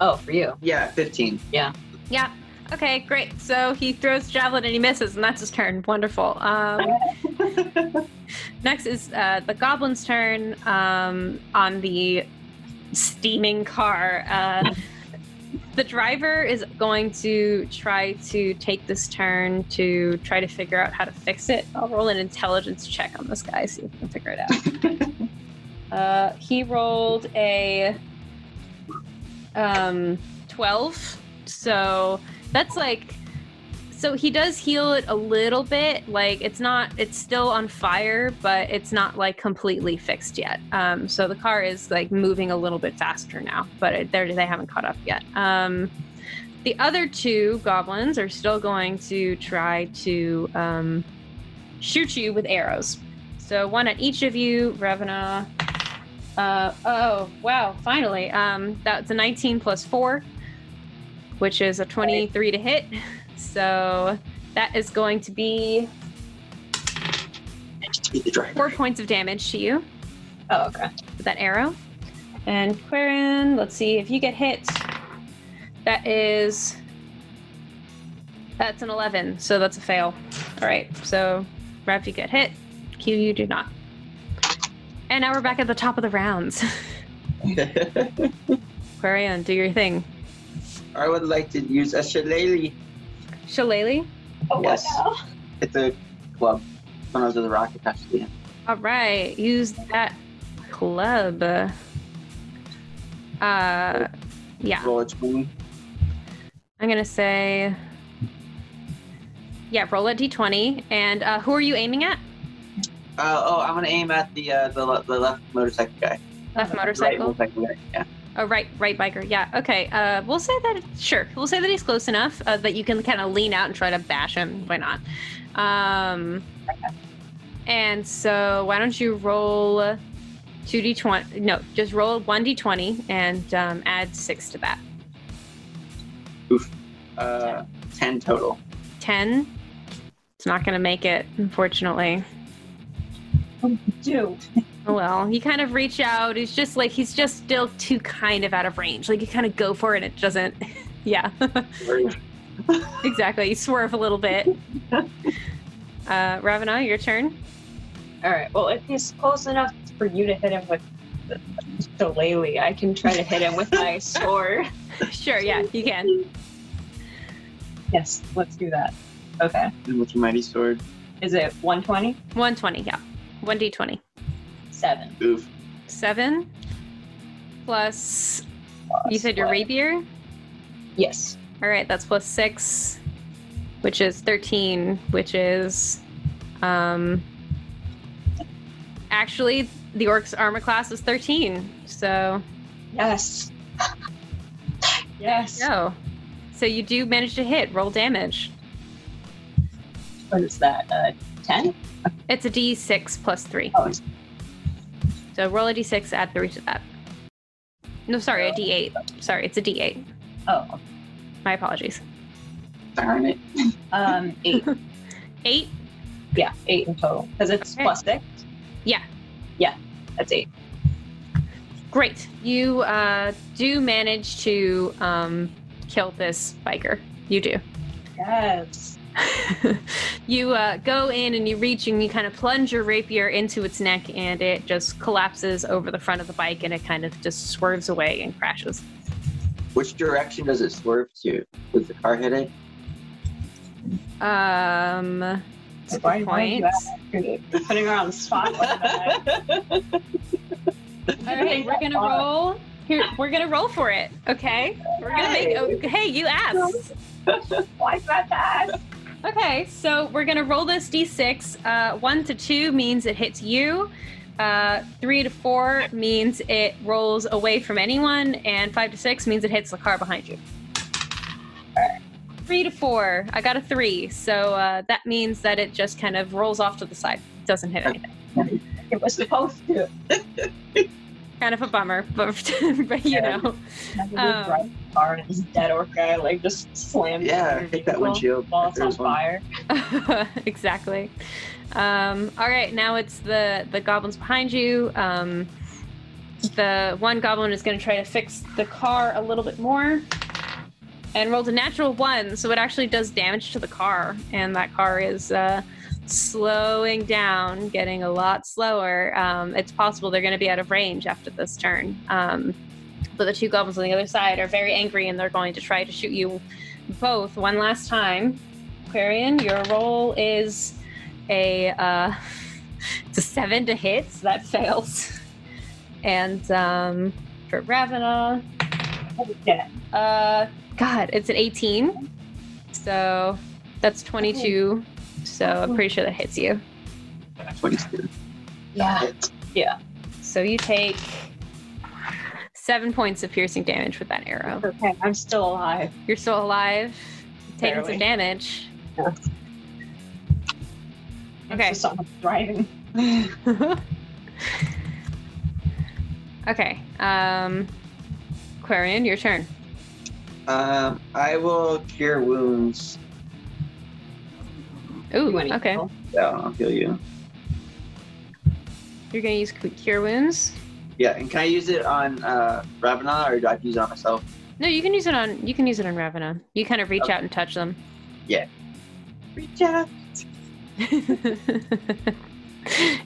Oh, for you. Yeah, 15. Yeah. Yeah. Okay, great. So he throws javelin and he misses, and that's his turn. Wonderful. Um, <laughs> next is uh, the goblin's turn um, on the steaming car. Uh, the driver is going to try to take this turn to try to figure out how to fix it. I'll roll an intelligence check on this guy, see if we can figure it out. <laughs> uh, he rolled a um, 12. So that's like so he does heal it a little bit like it's not it's still on fire but it's not like completely fixed yet. Um so the car is like moving a little bit faster now but they haven't caught up yet. Um the other two goblins are still going to try to um shoot you with arrows. So one at each of you revena uh oh wow finally um that's a 19 plus 4 which is a 23 to hit. So that is going to be Be the driver. four points of damage to you Oh, okay. with that arrow. And Quirin, let's see if you get hit. That is. That's an 11, so that's a fail. All right, so Rev, you get hit. Q, you do not. And now we're back at the top of the rounds. <laughs> Quarian, do your thing. I would like to use a shillelagh. Shillelagh. Oh, Yes. wow. It's a club. When I was with a rock attached to the end. All right, use that club. Uh, yeah, Roll a 20. I'm gonna say, yeah, roll a d20. And uh, who are you aiming at? Uh, oh, I'm gonna aim at the uh, the, le- the left motorcycle guy. Left motorcycle? Right motorcycle. motorcycle guy. Yeah. Oh, right, right biker. Yeah. Okay. Uh, we'll say that. Sure, we'll say that he's close enough uh, that you can kind of lean out and try to bash him. Why not? Um, and so why don't you roll two d20? No, just roll one d20 and um, add six to that. Oof. Uh, ten total. 10. It's not going to make it, unfortunately. Dude. <laughs> Oh well, he kind of reach out. He's just like, he's just still too kind of out of range. Like, you kind of go for it, and it doesn't. <laughs> yeah, <laughs> exactly. You swerve a little bit. <laughs> Uh, Ravana, your turn. All right. Well, if he's close enough for you to hit him with the shillelagh, I can try to hit him with my sword. Sure, yeah, you can. Yes, let's do that. Okay. And with your mighty sword. Is it 120? 120, yeah. 1d20. Seven. Oof. 7 plus, you said your rapier? Yes. All right, that's plus 6, which is 13, which is. um Actually, the orc's armor class is 13. So, Yes. yes. go. So you do manage to hit. Roll damage. What is that? Uh, 10? It's a d6 plus 3. Oh, it's- So roll a d6, add 3 to that. No, sorry, a d8. Sorry, it's a d8. oh. My apologies. Darn it. Um, eight. <laughs> 8? yeah, eight in total. Because it's Okay. plus six. Yeah. Yeah, that's eight. Great. You uh, do manage to um, kill this biker. You do. Yes. <laughs> you uh, go in and you reach and you kind of plunge your rapier into its neck and it just collapses over the front of the bike and it kind of just swerves away and crashes. Which direction does it swerve to? Does the car hit it? Um, that's a Why- good why you point. Putting her on the spot like <laughs> that. All right, we're gonna roll. Here, we're gonna roll for it. Okay, we're gonna make. Oh, hey, you asked. <laughs> Why that ask? Okay, so we're gonna roll this d6. Uh, one to two means it hits you. Uh, three to four means it rolls away from anyone, and five to six means it hits the car behind you. Three to four, I got a three, so uh, that means that it just kind of rolls off to the side, doesn't hit anything. It was supposed to. <laughs> Kind of a bummer, <laughs> but, but you know. Never Um, car and this dead orc guy like just slams. Yeah, into take that your windshield. vehicle on fire. <laughs> exactly. Um, all right, now it's the the goblins behind you. Um, the one goblin is going to try to fix the car a little bit more, and rolled a natural one, so it actually does damage to the car, and that car is uh, slowing down, getting a lot slower. Um, it's possible they're going to be out of range after this turn. Um, but the two goblins on the other side are very angry, and they're going to try to shoot you both one last time. Aquarian, your roll is a uh, <laughs> a seven to hit, so that <laughs> fails. And um, for Ravena, uh, God, it's an 18. So that's 22. So I'm pretty sure that hits you. 22. Yeah. So you take seven points of piercing damage with that arrow. Okay, I'm still alive. You're still alive, taking Barely. some damage. Yeah. Okay. It's just so driving. <laughs> okay. Um, Quarian, your turn. Um, I will cure wounds. Ooh, You wanna okay. heal? Yeah, I'll heal you. You're gonna use cure wounds. Yeah, and can I use it on uh, Ravana or do I have to use it on myself? No, you can use it on. You can use it on Ravena. You kind of reach Okay. out and touch them. Yeah. Reach out. <laughs>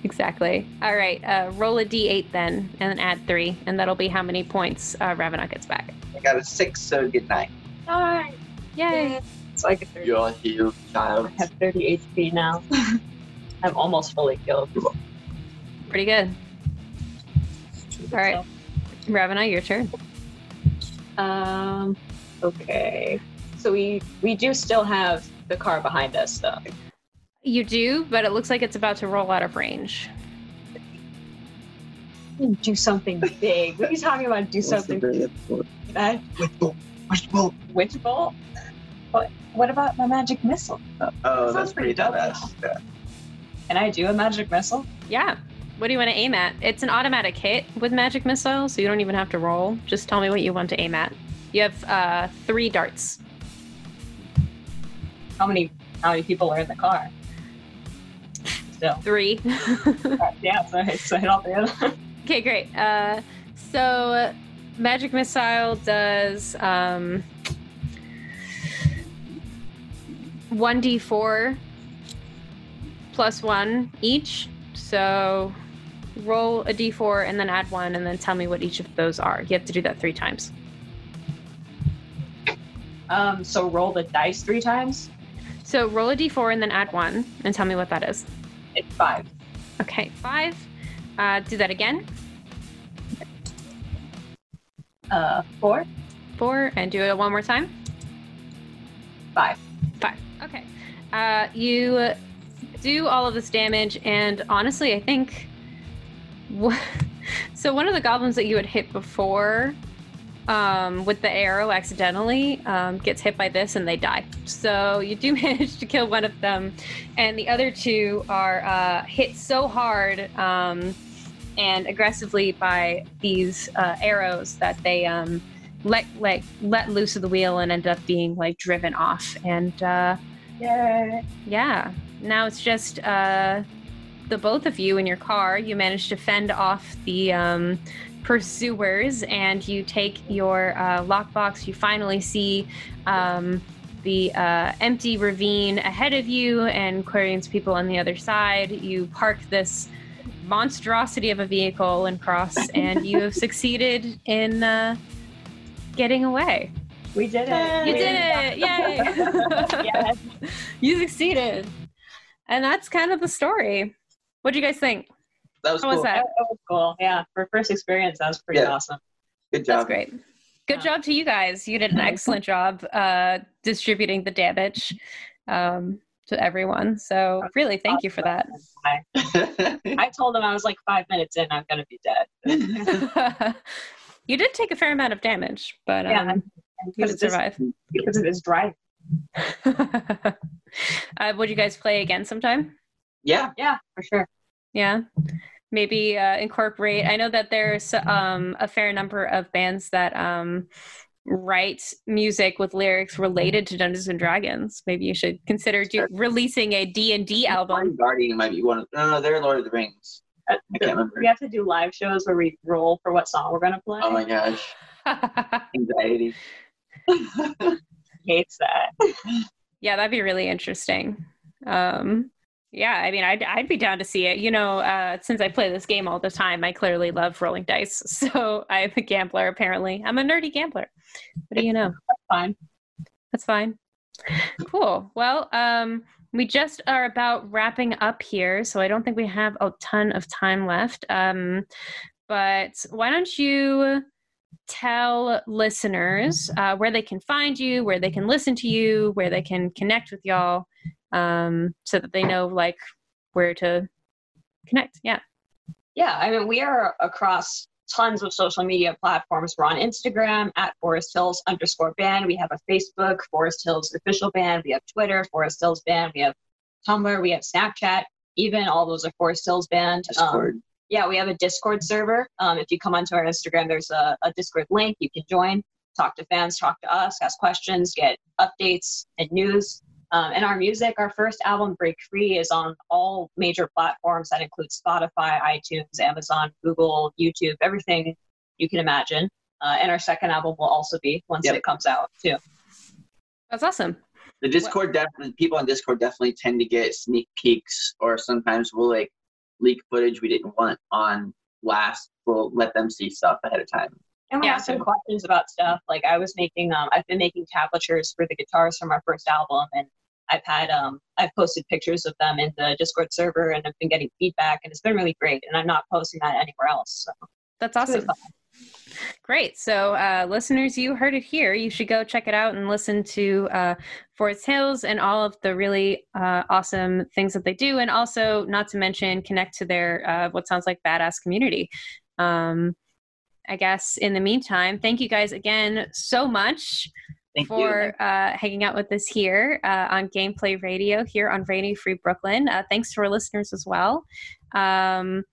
exactly. All right. Uh, roll a d8 then, and then add three, and that'll be how many points uh, Ravena gets back. I got a six, so good night. Nine. Yay! So I get 30. You're healed, child. I have 30 HP now. <laughs> I'm almost fully killed. Pretty good. All right, Ravena, your turn. Um. Okay. So we we do still have the car behind us, though. You do, but it looks like it's about to roll out of range. Do something big. What are you talking about? Do something bad? Wishbolt. Witch bolt? What? What about my magic missile? Oh, Sounds that's pretty pretty badass. Yeah. Can I do a magic missile? Yeah. What do you want to aim at? It's an automatic hit with magic missile, so you don't even have to roll. Just tell me what you want to aim at. You have uh, three darts. How many? How many people are in the car? Still. Three. <laughs> yeah. So, I- so I hit all three of them. Okay, great. Uh, so, magic missile does um, 1d4 plus 1 each. So roll a d4 and then add 1 and then tell me what each of those are. You have to do that 3 times. Um so roll the dice 3 times. So roll a d4 and then add 1 and tell me what that is. It's 5. Okay, 5. Uh, do that again. Uh 4. 4 and do it one more time. 5. Uh, you do all of this damage, and honestly, I think. <laughs> So one of the goblins that you had hit before, um, with the arrow accidentally, um, gets hit by this, and they die. So you do <laughs> manage to kill one of them, and the other two are uh, hit so hard um, and aggressively by these uh, arrows that they um, let like let loose of the wheel and end up being like driven off. And uh, Yay. yeah, now it's just uh, the both of you in your car. You manage to fend off the um, pursuers, and you take your uh, lockbox. You finally see um, the uh, empty ravine ahead of you, and Quarian's people on the other side. You park this monstrosity of a vehicle and cross, and you have <laughs> succeeded in uh, getting away. We did it. You We did it! Yay! <laughs> yes. you succeeded. And that's kind of the story. What do you guys think? That was How cool. was That, that? that was cool. Yeah. For first experience, that was pretty Yeah. awesome. Good job. That's great. Good Yeah. job to you guys. You did an excellent job uh, distributing the damage um, to everyone. So, really, thank you for that. <laughs> I told him I was like five minutes in, I'm gonna be dead. <laughs> you did take a fair amount of damage, but um, and you because did of, this, survive. <laughs> because of his drive. <laughs> uh, would you guys play again sometime? yeah. Yeah, for sure. Yeah. Maybe uh, incorporate. I know that there's um, a fair number of bands that um, write music with lyrics related to Dungeons and Dragons. Maybe you should consider do, releasing a D and D album. Guardian might be one. Of, no, no, they're Lord of the Rings. I can't remember. We have to do live shows where we roll for what song we're gonna play. Oh my gosh, <laughs> anxiety. <laughs> Hates that. yeah, that'd be really interesting. Um, yeah, I mean, I'd, I'd be down to see it. You know, uh, since I play this game all the time, I clearly love rolling dice. <laughs> So I'm a gambler, apparently. I'm a nerdy gambler. What do you know? That's fine. That's fine. Cool. Well, um, we just are about wrapping up here. So I don't think we have a ton of time left. Um, but why don't you tell listeners uh, where they can find you, where they can listen to you, where they can connect with y'all? um, so that they know like where to connect. Yeah. Yeah. I mean, we are across tons of social media platforms. We're on Instagram at Forest Hills underscore band. We have a Facebook, Forest Hills official band. We have Twitter, Forest Hills band. We have Tumblr. We have Snapchat. Even all those are Forest Hills band. Um, Discord. Um, yeah, we have a Discord server. Um, if you come onto our Instagram, there's a, a Discord link. You can join, talk to fans, talk to us, ask questions, get updates and news. Um, and our music, our first album, Break Free, is on all major platforms. That includes Spotify, iTunes, Amazon, Google, YouTube, everything you can imagine. Uh, and our second album will also be once yep. it comes out too. That's awesome. The Discord definitely people on Discord definitely tend to get sneak peeks, or sometimes we'll like leak footage we didn't want on blast. We'll let them see stuff ahead of time. And we yeah. ask them questions about stuff. Like I was making, um, I've been making tablatures for the guitars from our first album, and I've had um, I've posted pictures of them in the Discord server and I've been getting feedback and it's been really great. And I'm not posting that anywhere else. So that's awesome. Really Great. So, uh, listeners, you heard it here. You should go check it out and listen to uh, Forest Hills and all of the really uh, awesome things that they do. And also, not to mention, connect to their uh, what sounds like badass community. Um, I guess in the meantime, thank you guys again so much Thank for uh, hanging out with us here uh, on Gameplay Radio here on Radio Free Brooklyn. Uh, thanks to our listeners as well. Um,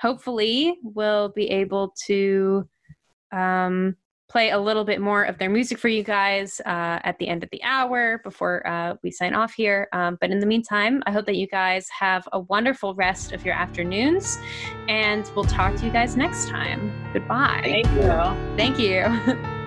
hopefully, we'll be able to um, play a little bit more of their music for you guys uh, at the end of the hour before uh, we sign off here. Um, but in the meantime, I hope that you guys have a wonderful rest of your afternoons, and we'll talk to you guys next time. Goodbye. Thank you. Thank you. <laughs>